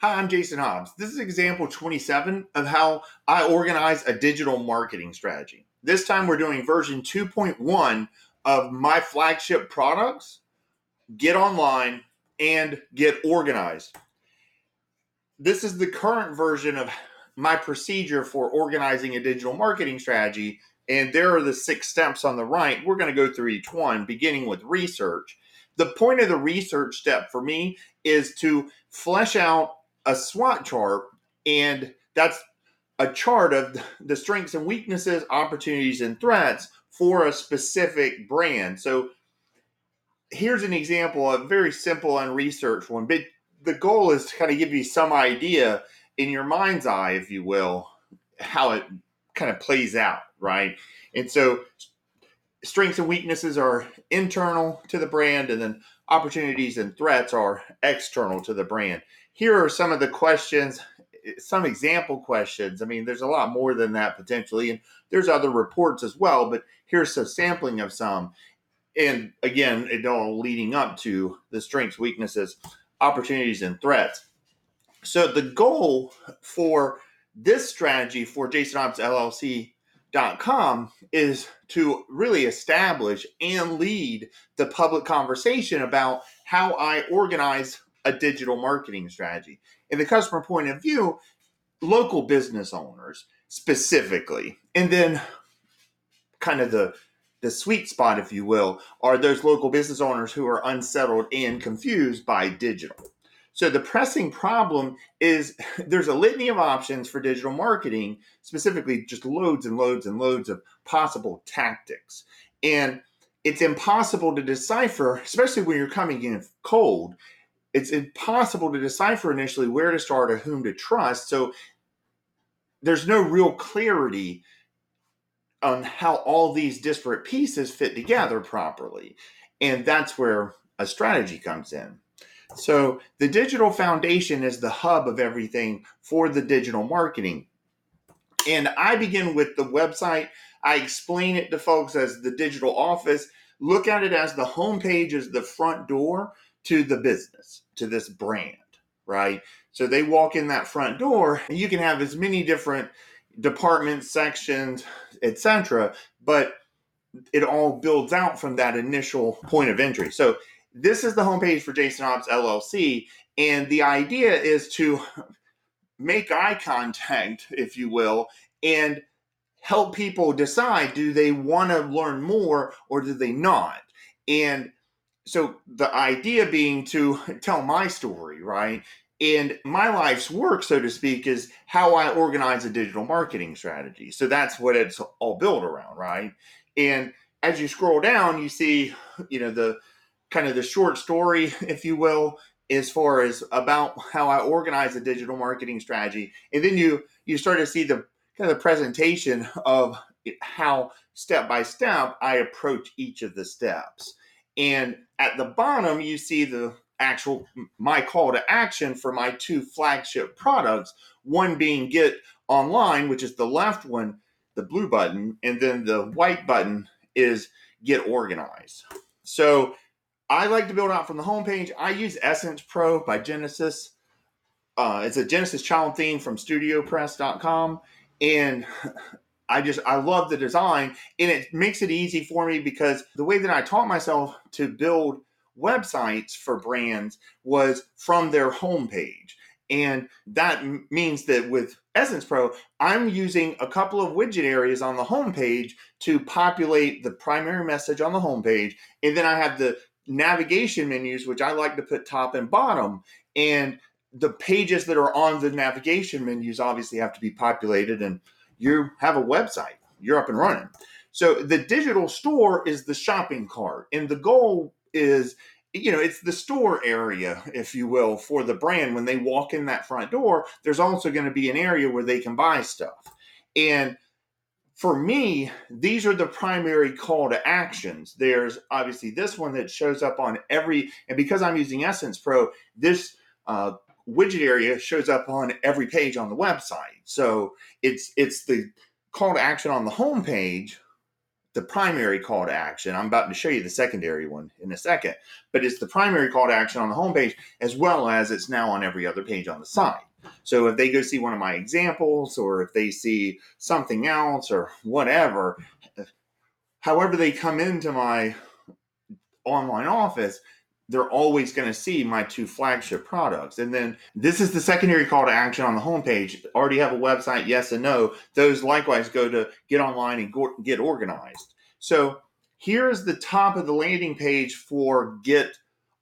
Hi, I'm Jason Hobbs. This is example 27 of how I organize a digital marketing strategy. This time we're doing version 2.1 of my flagship products, Get Online, and Get Organized. This is the current version of my procedure for organizing a digital marketing strategy. And there are the six steps on the right. We're going to go through each one, beginning with research. The point of the research step for me is to flesh out a SWOT chart, and that's a chart of the strengths and weaknesses, opportunities, and threats for a specific brand. So here's an example, a very simple and researched one, but the goal is to kind of give you some idea in your mind's eye, if you will, how it kind of plays out, right? And so strengths and weaknesses are internal to the brand, and then opportunities and threats are external to the brand. Here are some of the questions, some example questions. I mean, there's a lot more than that potentially, and there's other reports as well, but here's a sampling of some. And again, it all leading up to the strengths, weaknesses, opportunities, and threats. So the goal for this strategy for Jason Hobbs LLC com is to really establish and lead the public conversation about how I organize a digital marketing strategy. In the customer point of view, local business owners specifically, and then kind of the the sweet spot, if you will, are those local business owners who are unsettled and confused by digital. So the pressing problem is there's a litany of options for digital marketing, specifically just loads and loads and loads of possible tactics. And it's impossible to decipher, especially when you're coming in cold. It's impossible to decipher initially where to start or whom to trust. So there's no real clarity on how all these disparate pieces fit together properly. And that's where a strategy comes in. So the digital foundation is the hub of everything for the digital marketing. And I begin with the website. I explain it to folks as the digital office. Look at it as the homepage is the front door to the business, to this brand, right? So they walk in that front door, and you can have as many different departments, sections, etc. But it all builds out from that initial point of entry. So this is the homepage for Jason Hobbs LLC. And the idea is to make eye contact, if you will, and help people decide do they want to learn more or do they not? And so the idea being to tell my story, right? And my life's work, so to speak, is how I organize a digital marketing strategy. So that's what it's all built around, right? And as you scroll down, you see, you know, the kind of the short story, if you will, as far as about how I organize a digital marketing strategy. And then you you start to see the kind of the presentation of how step by step I approach each of the steps. And at the bottom, you see the actual my call to action for my two flagship products, one being get online, which is the left one, the blue button, and then the white button is get organized. So I like to build out from the homepage. I use Essence Pro by Genesis. Uh, it's a Genesis child theme from StudioPress.com, and I just I love the design, and it makes it easy for me because the way that I taught myself to build websites for brands was from their homepage. And that means that with Essence Pro, I'm using a couple of widget areas on the homepage to populate the primary message on the homepage. And then I have the navigation menus, which I like to put top and bottom. And the pages that are on the navigation menus obviously have to be populated, and you have a website, you're up and running. So the digital store is the shopping cart, and the goal is you know it's the store area if you will for the brand when they walk in that front door there's also going to be an area where they can buy stuff and for me, these are the primary call to actions. There's obviously this one that shows up on every, and because I'm using Essence Pro, this uh, widget area shows up on every page on the website. So it's it's the call to action on the home page the primary call to action. I'm about to show you the secondary one in a second, but it's the primary call to action on the home page as well as it's now on every other page on the site. So if they go see one of my examples or if they see something else or whatever, however they come into my online office, they're always going to see my two flagship products. And then this is the secondary call to action on the homepage. Already have a website, yes and no. Those likewise go to get online and go, get organized. So here's the top of the landing page for get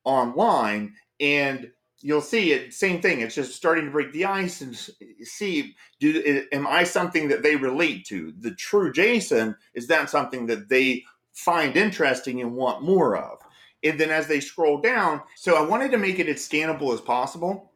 online. And you'll see it same thing it's just starting to break the ice and see do am i something that they relate to the true jason is that something that they find interesting and want more of and then as they scroll down, so I wanted to make it as scannable as possible.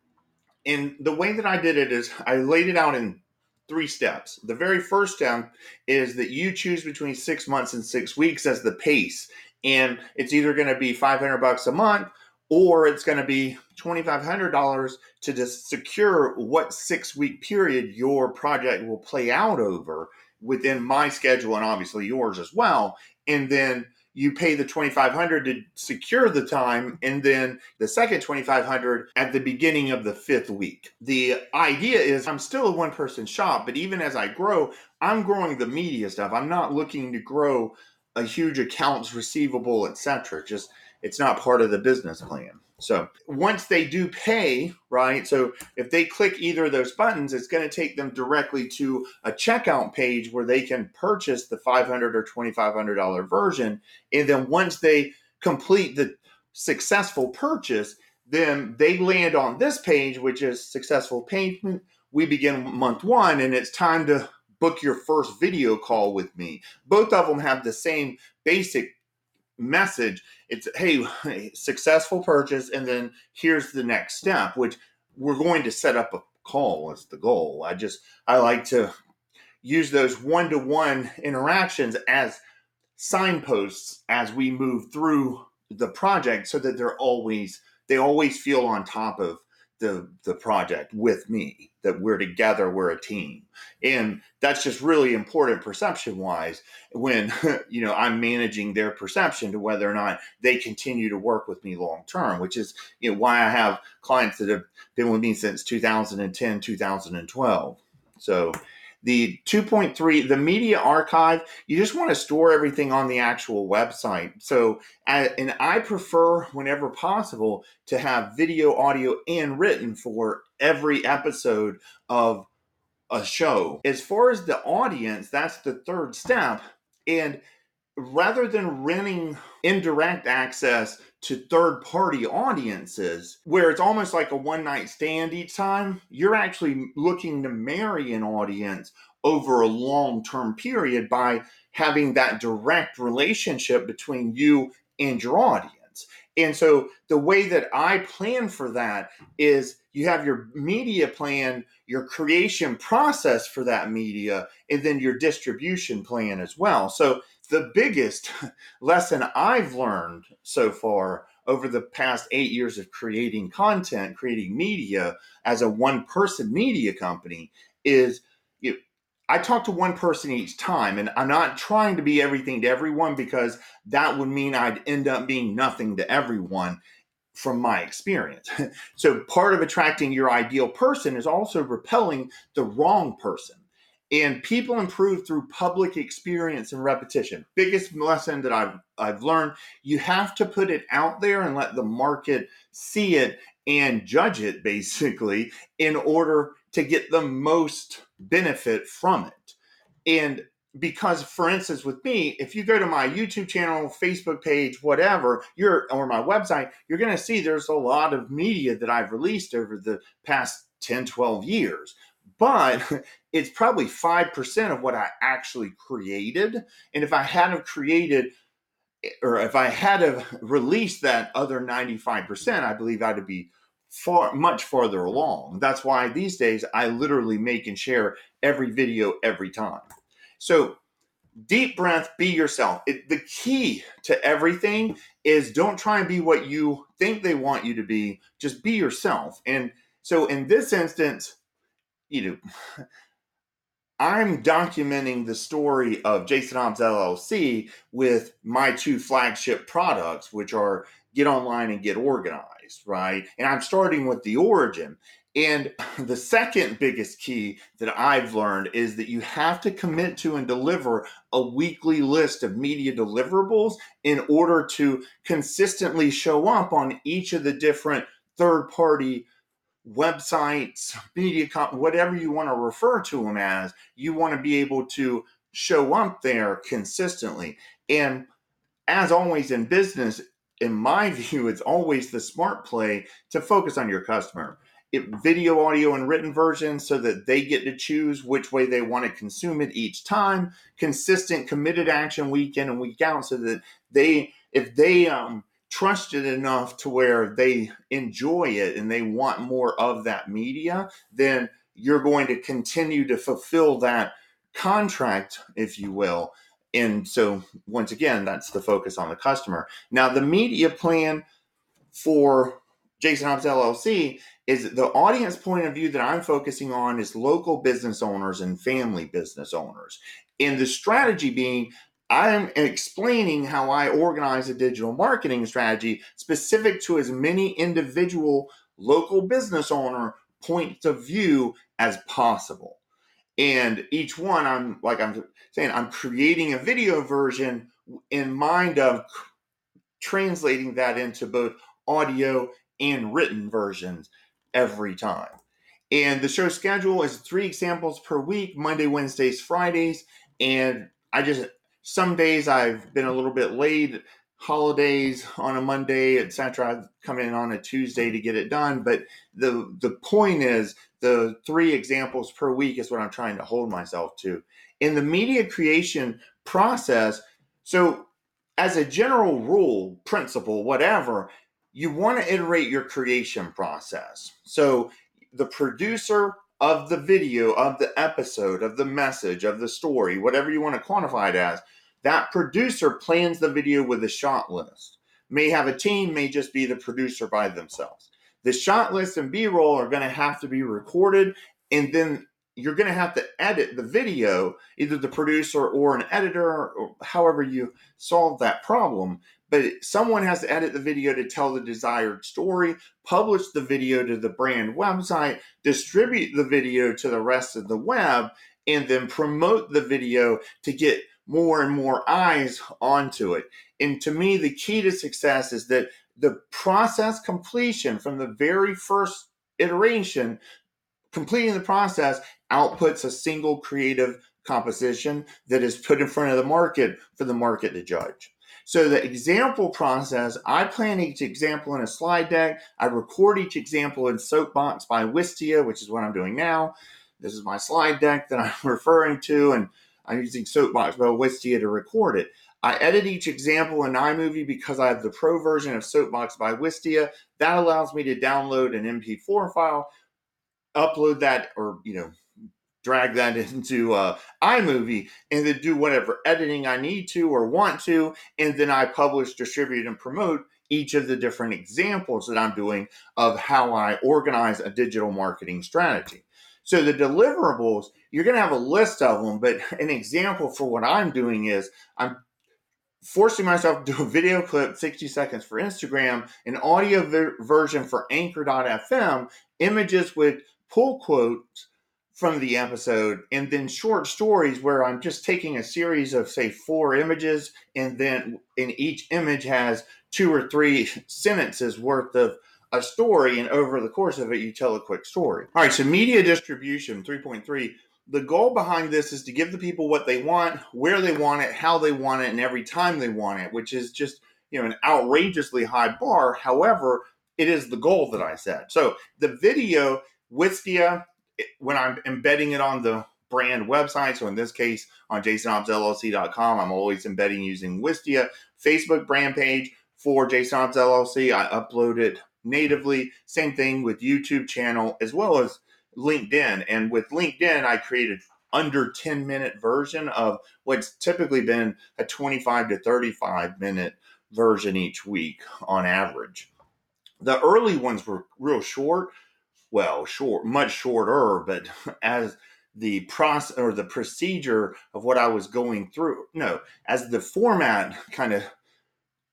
And the way that I did it is I laid it out in three steps. The very first step is that you choose between six months and six weeks as the pace. And it's either going to be 500 bucks a month or it's going to be $2,500 to just secure what six week period your project will play out over within my schedule and obviously yours as well. And then you pay the 2500 to secure the time and then the second 2500 at the beginning of the fifth week. The idea is i'm still a one person shop but even as i grow i'm growing the media stuff. I'm not looking to grow a huge accounts receivable etc just it's not part of the business plan so once they do pay, right? So if they click either of those buttons, it's going to take them directly to a checkout page where they can purchase the 500 or $2,500 version. And then once they complete the successful purchase, then they land on this page, which is successful payment. We begin month one, and it's time to book your first video call with me. Both of them have the same basic message. It's hey successful purchase and then here's the next step which we're going to set up a call as the goal. I just i like to use those one-to-one interactions as signposts as we move through the project so that they're always they always feel on top of the the project with me that we're together we're a team. And that's just really important perception wise when you know i'm managing their perception to whether or not they continue to work with me long term which is you know why i have clients that have been with me since 2010 2012 so the 2.3, the media archive, you just want to store everything on the actual website. So, and I prefer, whenever possible, to have video, audio, and written for every episode of a show. As far as the audience, that's the third step. And rather than renting indirect access to third party audiences where it's almost like a one night stand each time, you're actually looking to marry an audience over a long term period by having that direct relationship between you and your audience. And so the way that I plan for that is you have your media plan, your creation process for that media, and then your distribution plan as well. So the biggest lesson I've learned so far over the past eight years of creating content, creating media as a one person media company is you know, I talk to one person each time, and I'm not trying to be everything to everyone because that would mean I'd end up being nothing to everyone from my experience. so, part of attracting your ideal person is also repelling the wrong person. And people improve through public experience and repetition. Biggest lesson that I've I've learned, you have to put it out there and let the market see it and judge it basically in order to get the most benefit from it. And because for instance with me if you go to my youtube channel facebook page whatever you're or my website you're going to see there's a lot of media that i've released over the past 10 12 years but it's probably 5% of what I actually created. And if I hadn't created eh, or if I had to release that other 95%, I believe I'd be far much farther along. That's why these days I literally make and share every video every time. So deep breath, be yourself. It, the key to everything is don't try and be what you think they want you to be. Just be yourself. And so in this instance, you know, I'm documenting the story of Jason Hobbs LLC with my two flagship products, which are Get Online and Get Organized, right? And I'm starting with the origin. And the second biggest key that I've learned is that you have to commit to and deliver a weekly list of media deliverables in order to consistently show up on each of the different third party websites, media, whatever you want to refer to them as. You want to be able to show up there consistently. And as always in business, in my view, it's always the smart play to focus on your customer. It, video, audio, and written version so that they get to choose which way they want to consume it each time. Consistent, committed action week in and week out so that they, if they um, trust it enough to where they enjoy it and they want more of that media, then you're going to continue to fulfill that contract, if you will, and so, once again, that's the focus on the customer. Now, the media plan for Jason Hobbs LLC is the audience point of view that I'm focusing on is local business owners and family business owners. And the strategy being, I'm explaining how I organize a digital marketing strategy specific to as many individual local business owner points of view as possible. And each one i'm like i'm saying i'm creating a video version in mind of translating that into both audio and written versions every time. And the show schedule is three examples per week monday wednesdays fridays. And i just some days i've been a little bit late holidays on a Monday, etc. I've come in on a Tuesday to get it done. But the the point is the three examples per week is what I'm trying to hold myself to. In the media creation process, so as a general rule, principle, whatever, you want to iterate your creation process. So the producer of the video, of the episode, of the message, of the story, whatever you want to quantify it as, that producer plans the video with a shot list. May have a team, may just be the producer by themselves. The shot list and B roll are going to have to be recorded, and then you're going to have to edit the video, either the producer or an editor, or however you solve that problem. But someone has to edit the video to tell the desired story, publish the video to the brand website, distribute the video to the rest of the web, and then promote the video to get more and more eyes onto it. And to me, the key to success is that the process completion from the very first iteration, completing the process outputs a single creative composition that is put in front of the market for the market to judge. So the example process, I plan each example in a slide deck. I record each example in Soapbox by Wistia, which is what I'm doing now. This is my slide deck that I'm referring to, and I'm using Soapbox by Wistia to record it. I edit each example in iMovie because I have the pro version of Soapbox by Wistia. That allows me to download an MP4 file, upload that, or you know, drag that into uh, iMovie, and then do whatever editing I need to or want to, and then I publish, distribute, and promote each of the different examples that I'm doing of how I organize a digital marketing strategy. So the deliverables, you're going to have a list of them, but an example for what I'm doing is I'm forcing myself to do a video clip 60 seconds for Instagram, an audio ver- version for anchor.fm, images with pull quotes from the episode, and then short stories where I'm just taking a series of, say, four images, and then in each image has two or three sentences worth of a story, and over the course of it, you tell a quick story. All right, so media distribution 3.3. The goal behind this is to give the people what they want, where they want it, how they want it, and every time they want it, which is just you know an outrageously high bar. However, it is the goal that I set. So the video Wistia, when I'm embedding it on the brand website, so in this case on jasonhobbsllc.com, I'm always embedding using Wistia. Facebook brand page for Jason LLC, I upload it natively. Same thing with YouTube channel as well as LinkedIn. And with LinkedIn, I created under 10 minute version of what's typically been a 25 to 35 minute version each week on average. The early ones were real short, well, short, much shorter, but as the process or the procedure of what I was going through. No, as the format kind of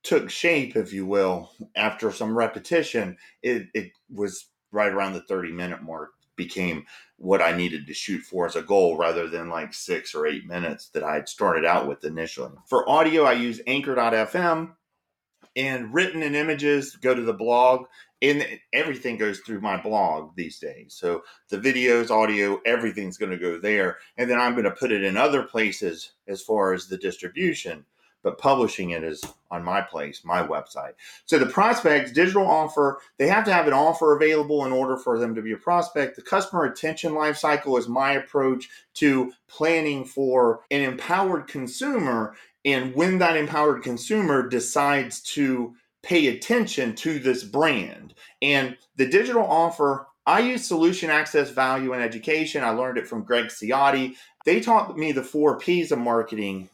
took shape, if you will, after some repetition, it, it was right around the 30 minute mark became what I needed to shoot for as a goal rather than like six or eight minutes that I had started out with initially. For audio, I use anchor.fm and written and images go to the blog and everything goes through my blog these days so the videos audio everything's going to go there and then i'm going to put it in other places as far as the distribution but publishing it is on my place, my website. So the prospects, digital offer, they have to have an offer available in order for them to be a prospect. The customer attention life cycle is my approach to planning for an empowered consumer. And when that empowered consumer decides to pay attention to this brand and the digital offer I use solution access value and education. I learned it from Greg Ciotti. They taught me the four P's of marketing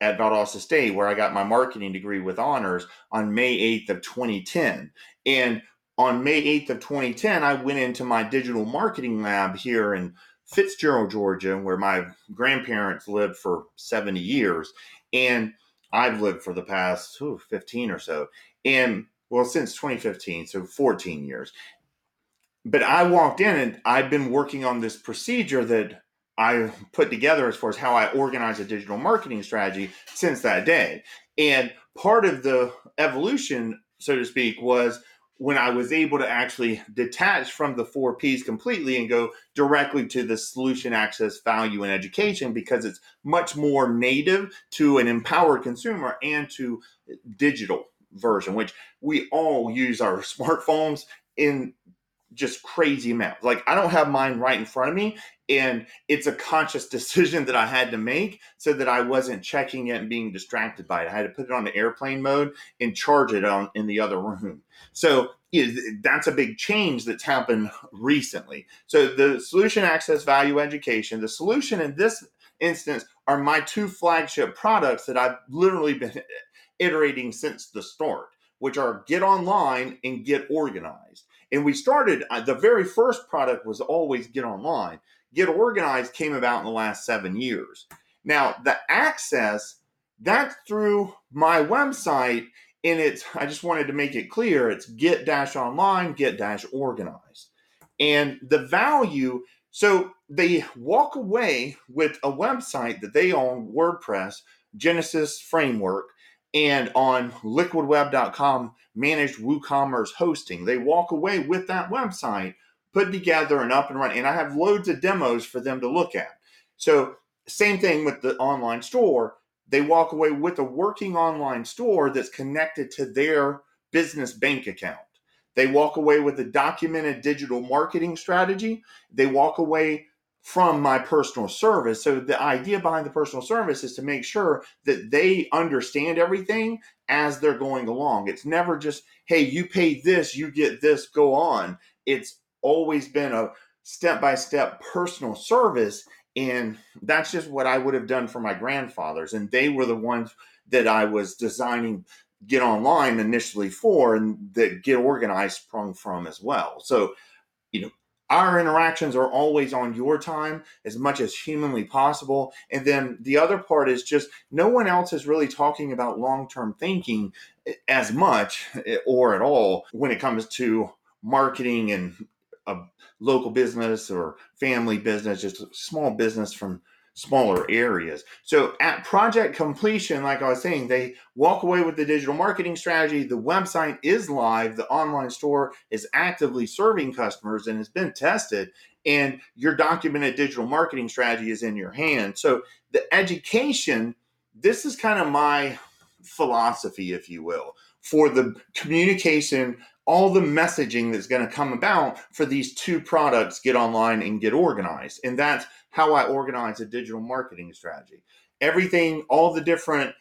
at Valdosta State, where I got my marketing degree with honors on May 8th of 2010. And on May 8th of 2010, I went into my digital marketing lab here in Fitzgerald, Georgia, where my grandparents lived for 70 years. And I've lived for the past ooh, 15 or so. And well, since 2015, so 14 years. But I walked in and I've been working on this procedure that I put together as far as how I organize a digital marketing strategy since that day. And part of the evolution, so to speak, was when I was able to actually detach from the four P's completely and go directly to the solution access value and education because it's much more native to an empowered consumer and to digital version, which we all use our smartphones in just crazy amounts. Like I don't have mine right in front of me, and it's a conscious decision that I had to make so that I wasn't checking it and being distracted by it. I had to put it on the airplane mode and charge it on in the other room. So that's a big change that's happened recently. So the solution access value education, the solution in this instance are my two flagship products that I've literally been iterating since the start, which are get online and get organized. And we started, uh, the very first product was always Get Online. Get Organized came about in the last seven years. Now, the access, that's through my website, and it's, I just wanted to make it clear it's get dash online, get dash organized. And the value, so they walk away with a website that they own, WordPress, Genesis Framework, and on liquidweb.com managed WooCommerce hosting. They walk away with that website put together and up and running. And I have loads of demos for them to look at. So, same thing with the online store. They walk away with a working online store that's connected to their business bank account. They walk away with a documented digital marketing strategy. They walk away from my personal service. So the idea behind the personal service is to make sure that they understand everything as they're going along. It's never just, hey, you pay this, you get this, go on. It's always been a step by step personal service. And that's just what I would have done for my grandfathers. And they were the ones that I was designing Get Online initially for and that Get Organized sprung from as well. So, you know, our interactions are always on your time as much as humanly possible. And then the other part is just no one else is really talking about long term thinking as much eh, or at all when it comes to marketing and a local business or family business, just small business from smaller areas. So at project completion, like I was saying, they walk away with the digital marketing strategy. The website is live, the online store is actively serving customers and has been tested, and your documented digital marketing strategy is in your hand. So the education, this is kind of my philosophy, if you will, for the communication all the messaging that's going to come about for these two products get online and get organized. And that's how I organize a digital marketing strategy. Everything, all the different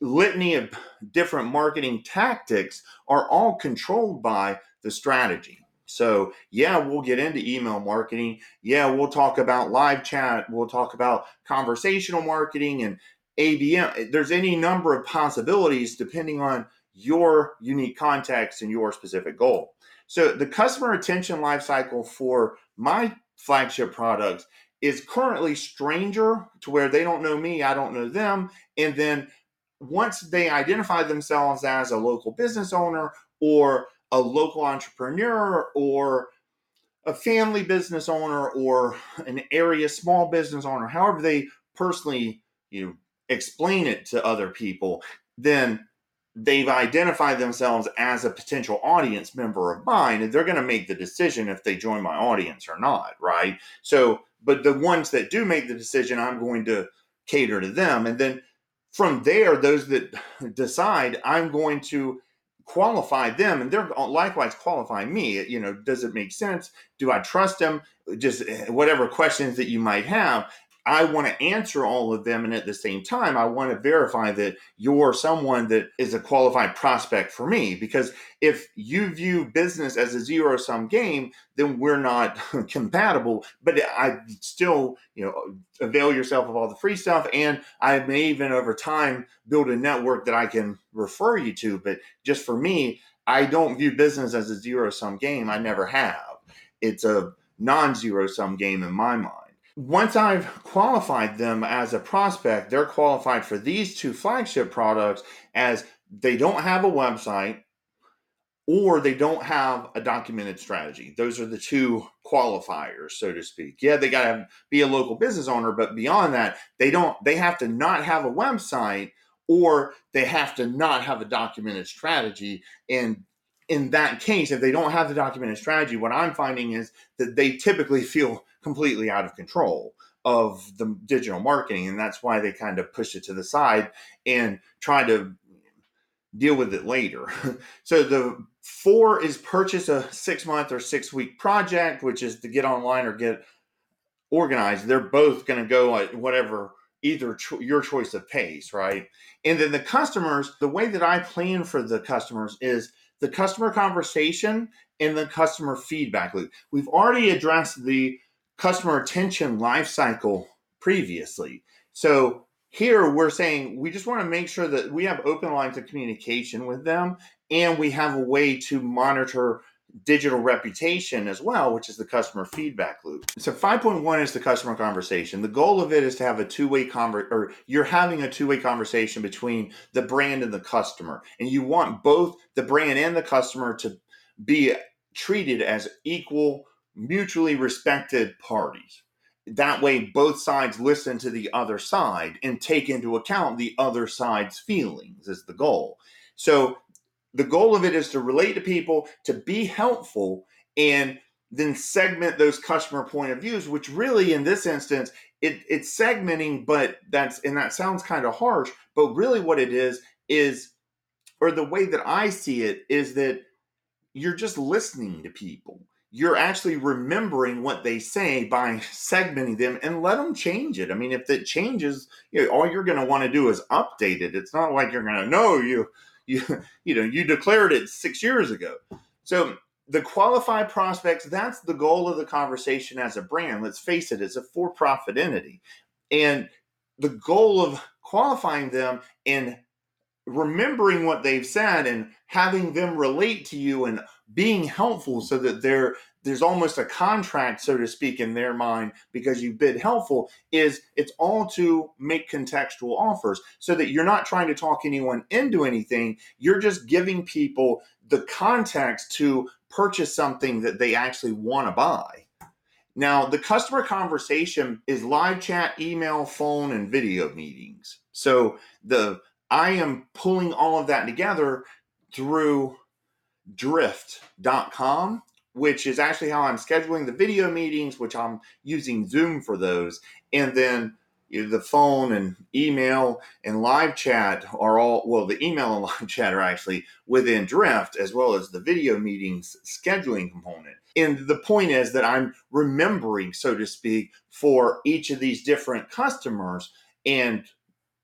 litany of different marketing tactics are all controlled by the strategy. So, yeah, we'll get into email marketing. Yeah, we'll talk about live chat. We'll talk about conversational marketing and ABM. There's any number of possibilities depending on your unique context and your specific goal. So, the customer attention lifecycle for my flagship products is currently stranger to where they don't know me, I don't know them. And then once they identify themselves as a local business owner or a local entrepreneur or a family business owner or an area small business owner, however they personally you know, explain it to other people, then they've identified themselves as a potential audience member of mine and they're going to make the decision if they join my audience or not right? So but the ones that do make the decision i'm going to cater to them and then from there those that decide i'm going to qualify them and they're likewise qualifying me. You know does it make sense? Do i trust them? Just eh, whatever questions that you might have I want to answer all of them. And at the same time, I want to verify that you're someone that is a qualified prospect for me. Because if you view business as a zero sum game, then we're not compatible. But I still, you know, avail yourself of all the free stuff. And I may even over time build a network that I can refer you to. But just for me, I don't view business as a zero sum game. I never have. It's a non zero sum game in my mind once I've qualified them as a prospect, they're qualified for these two flagship products as they don't have a website or they don't have a documented strategy. Those are the two qualifiers, so to speak. Yeah, they got to be a local business owner, but beyond that, they don't they have to not have a website or they have to not have a documented strategy and in that case, if they don't have the documented strategy, what I'm finding is that they typically feel completely out of control of the digital marketing. And that's why they kind of push it to the side and try to deal with it later. so the four is purchase a six month or six week project, which is to get online or get organized. They're both going to go at whatever either cho- your choice of pace, right? And then the customers, the way that I plan for the customers is the customer conversation and the customer feedback loop. We've already addressed the customer attention life cycle previously. So here we're saying we just want to make sure that we have open lines of communication with them and we have a way to monitor digital reputation as well, which is the customer feedback loop. So 5.1 is the customer conversation. The goal of it is to have a two-way conver or you're having a two-way conversation between the brand and the customer. And you want both the brand and the customer to be treated as equal, mutually respected parties. That way both sides listen to the other side and take into account the other side's feelings is the goal. So the goal of it is to relate to people, to be helpful, and then segment those customer point of views, which really in this instance, it, it's segmenting, but that's and that sounds kind of harsh, but really what it is is or the way that I see it is that you're just listening to people. You're actually remembering what they say by segmenting them and let them change it. I mean, if it changes, you know, all you're going to want to do is update it. It's not like you're going to know you you you know you declared it six years ago so the qualified prospects that's the goal of the conversation as a brand let's face it it's a for-profit entity and the goal of qualifying them and remembering what they've said and having them relate to you and being helpful so that they're there's almost a contract, so to speak, in their mind because you've been helpful, is it's all to make contextual offers so that you're not trying to talk anyone into anything. You're just giving people the context to purchase something that they actually want to buy. Now, the customer conversation is live chat, email, phone, and video meetings. So the I am pulling all of that together through drift.com which is actually how I'm scheduling the video meetings, which I'm using Zoom for those. And then you know, the phone and email and live chat are all, well, the email and live chat are actually within Drift, as well as the video meetings scheduling component. And the point is that I'm remembering, so to speak, for each of these different customers and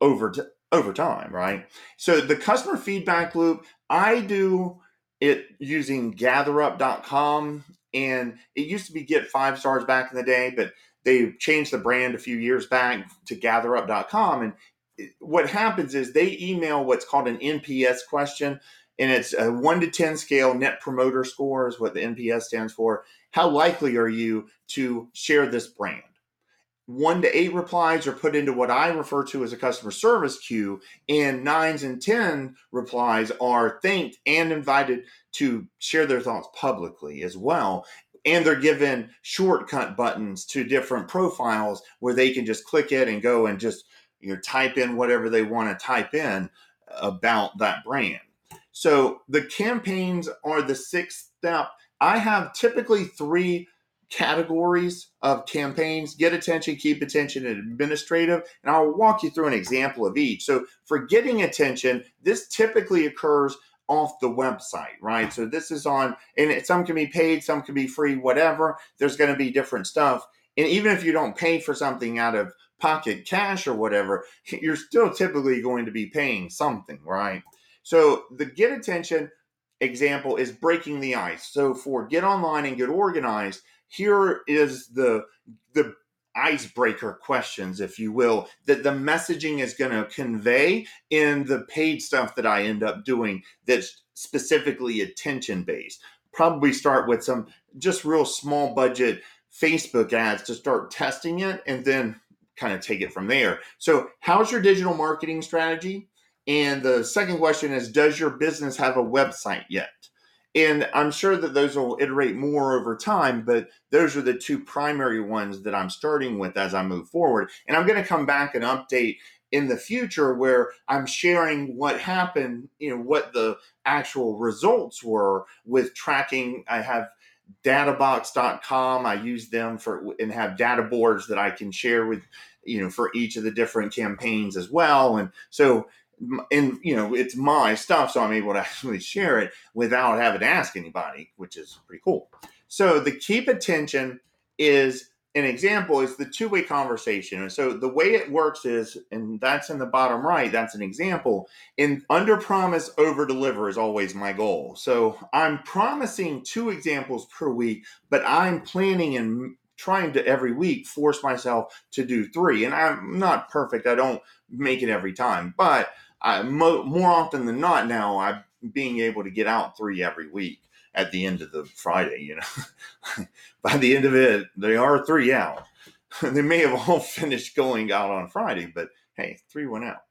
over, over time, right? So the customer feedback loop, I do it using gatherup.com and it used to be GetFiveStars back in the day but they changed the brand a few years back to gatherup.com and what happens is they email what's called an nps question and it's a 1 to 10 scale net promoter score is what the nps stands for. How likely are you to share this brand one to eight replies are put into what I refer to as a customer service queue, and nines and 10 replies are thanked and invited to share their thoughts publicly as well. And they're given shortcut buttons to different profiles where they can just click it and go and just you know type in whatever they want to type in about that brand. So the campaigns are the sixth step. I have typically three categories of campaigns get attention, keep attention, and administrative. And I'll walk you through an example of each. So, for getting attention, this typically occurs off the website, right? So, this is on, and some can be paid, some can be free, whatever. There's going to be different stuff. And even if you don't pay for something out of pocket cash or whatever, you're still typically going to be paying something, right? So, the get attention example is breaking the ice. So, for get online and get organized, here is the the icebreaker questions, if you will, that the messaging is going to convey in the paid stuff that I end up doing that's specifically attention based. Probably start with some just real small budget Facebook ads to start testing it and then kind of take it from there. So, how's your digital marketing strategy? And the second question is Does your business have a website yet? And I'm sure that those will iterate more over time, but those are the two primary ones that I'm starting with as I move forward. And I'm going to come back and update in the future where I'm sharing what happened, you know, what the actual results were with tracking. I have databox.com. I use them for and have data boards that I can share with, you know, for each of the different campaigns as well. And so and you know it's my stuff so i'm able to actually share it without having to ask anybody which is pretty cool. So the keep attention is an example is the two-way conversation. And so the way it works is and that's in the bottom right that's an example and under promise over deliver is always my goal. So i'm promising two examples per week but i'm planning and trying to every week force myself to do three. And i'm not perfect i don't make it every time but I, mo- more often than not now, I'm being able to get out three every week at the end of the Friday. You know, by the end of it, they are three out. they may have all finished going out on Friday, but hey, three went out.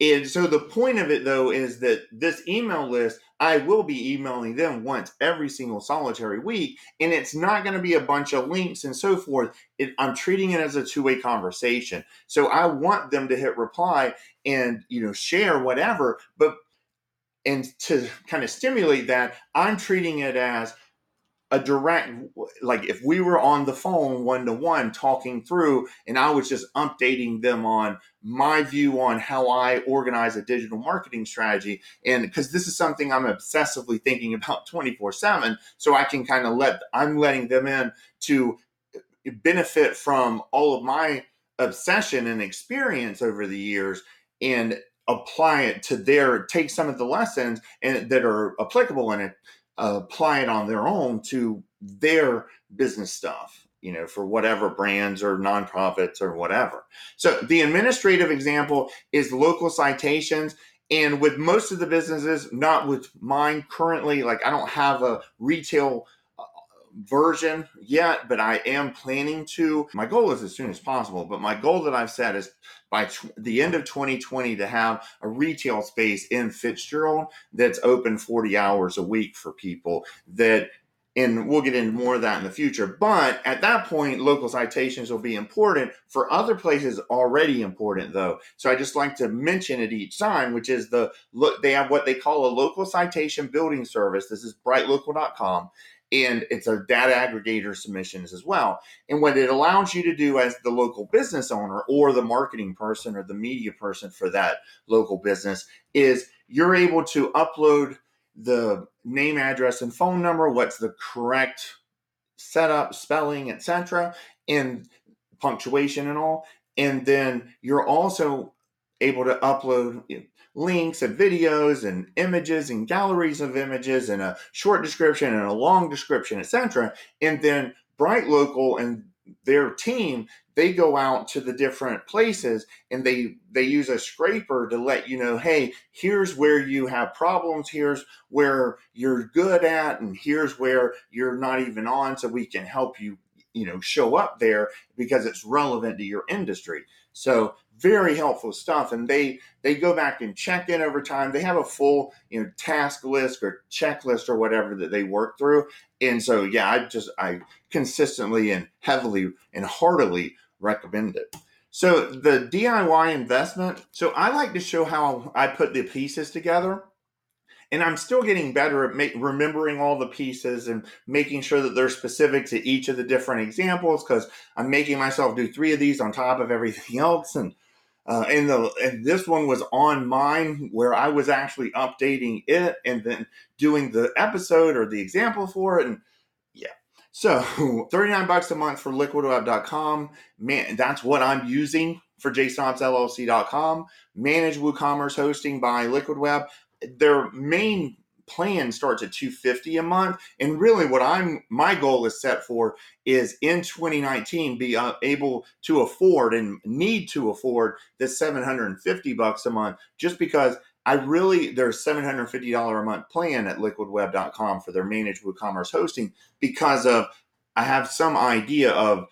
And so the point of it though is that this email list, I will be emailing them once every single solitary week, and it's not going to be a bunch of links and so forth. It, I'm treating it as a two way conversation. So I want them to hit reply and you know share whatever, but and to kind of stimulate that, I'm treating it as a direct like if we were on the phone one to one talking through and i was just updating them on my view on how i organize a digital marketing strategy and because this is something i'm obsessively thinking about 24 7 so i can kind of let i'm letting them in to benefit from all of my obsession and experience over the years and apply it to their take some of the lessons and that are applicable in it apply it on their own to their business stuff you know for whatever brands or nonprofits or whatever. So the administrative example is local citations and with most of the businesses not with mine currently like i don't have a retail version yet, but I am planning to. My goal is as soon as possible, but my goal that I've set is by t- the end of 2020 to have a retail space in Fitzgerald that's open 40 hours a week for people that and we'll get into more of that in the future. But at that point, local citations will be important. For other places, already important though. So I just like to mention it each time, which is the look. They have what they call a local citation building service. This is brightlocal.com, and it's a data aggregator submissions as well. And what it allows you to do as the local business owner or the marketing person or the media person for that local business is you're able to upload the name, address, and phone number, what's the correct setup, spelling, etc., and punctuation and all. And then you're also able to upload links and videos and images and galleries of images and a short description and a long description, etc. And then BrightLocal and their team they go out to the different places and they they use a scraper to let you know hey here's where you have problems here's where you're good at and here's where you're not even on so we can help you you know show up there because it's relevant to your industry. So very helpful stuff and they they go back and check in over time. They have a full you know task list or checklist or whatever that they work through. And so yeah i just i consistently and heavily and heartily recommend it. So the diy investment so i like to show how i put the pieces together. And I'm still getting better at make, remembering all the pieces and making sure that they're specific to each of the different examples because I'm making myself do three of these on top of everything else. And uh, and the and this one was on mine where I was actually updating it and then doing the episode or the example for it. And yeah, so 39 bucks a month for liquidweb.com. Man, that's what I'm using for jsnobsllc.com. Manage WooCommerce hosting by LiquidWeb their main plan starts at 250 a month. And really what i'm my goal is set for is in 2019 be uh, able to afford and need to afford the 750 bucks a month just because i really there's $750 a month plan at liquidweb.com for their managed woocommerce hosting because of i have some idea of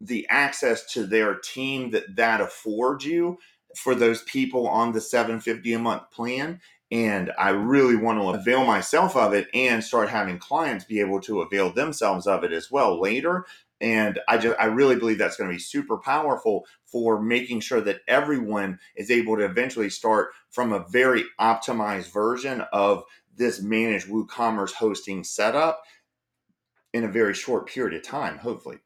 the access to their team that that affords you for those people on the 750 a month plan and I really want to avail myself of it and start having clients be able to avail themselves of it as well later. And I just I really believe that's going to be super powerful for making sure that everyone is able to eventually start from a very optimized version of this managed WooCommerce hosting setup in a very short period of time, hopefully.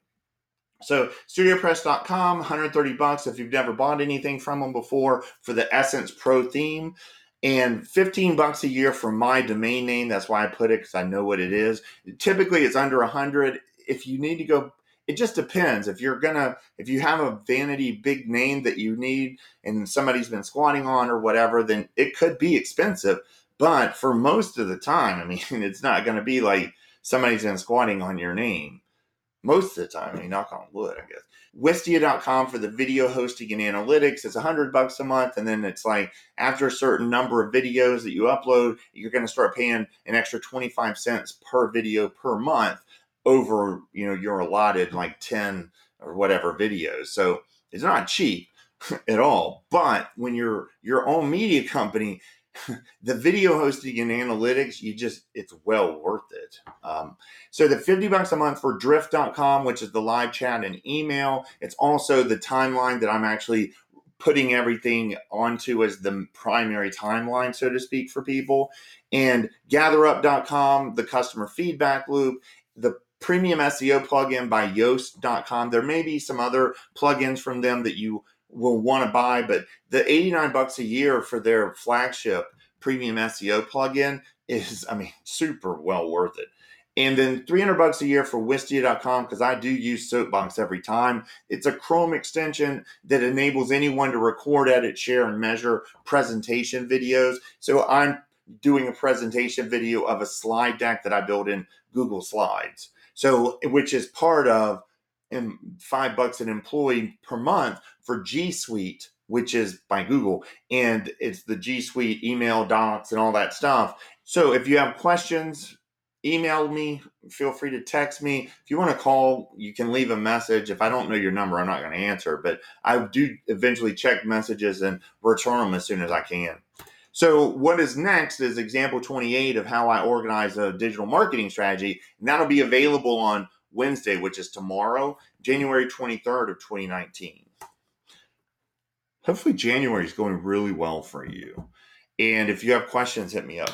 So studiopress.com, 130 bucks if you've never bought anything from them before for the Essence Pro theme and 15 bucks a year for my domain name that's why i put it because i know what it is. Typically it's under 100 if you need to go it just depends. If you're gonna if you have a vanity big name that you need and somebody's been squatting on or whatever then it could be expensive. But for most of the time i mean it's not gonna be like somebody's been squatting on your name most of the time i mean knock on wood i guess Wistia.com for the video hosting and analytics is a 100 bucks a month. And then it's like after a certain number of videos that you upload, you're going to start paying an extra 25 cents per video per month over, you know, your allotted like 10 or whatever videos. So it's not cheap at all. But when you're your own media company, the video hosting and analytics, you just, it's well worth it. Um, so the 50 bucks a month for drift.com, which is the live chat and email. It's also the timeline that I'm actually putting everything onto as the primary timeline, so to speak, for people. And gatherup.com, the customer feedback loop, the premium SEO plugin by Yoast.com. There may be some other plugins from them that you will want to buy, but the 89 bucks a year for their flagship premium SEO plugin is, I mean, super well worth it. And then 300 bucks a year for Wistia.com because I do use Soapbox every time. It's a Chrome extension that enables anyone to record, edit, share, and measure presentation videos. So I'm doing a presentation video of a slide deck that I built in Google Slides. So, which is part of five bucks an employee per month for G Suite, which is by Google, and it's the G Suite email docs and all that stuff. So if you have questions, email me. Feel free to text me. If you want to call, you can leave a message. If I don't know your number, I'm not going to answer, but I do eventually check messages and return them as soon as I can. So, what is next is example 28 of how I organize a digital marketing strategy, and that'll be available on Wednesday, which is tomorrow, January 23rd of 2019. Hopefully, January is going really well for you. And if you have questions, hit me up.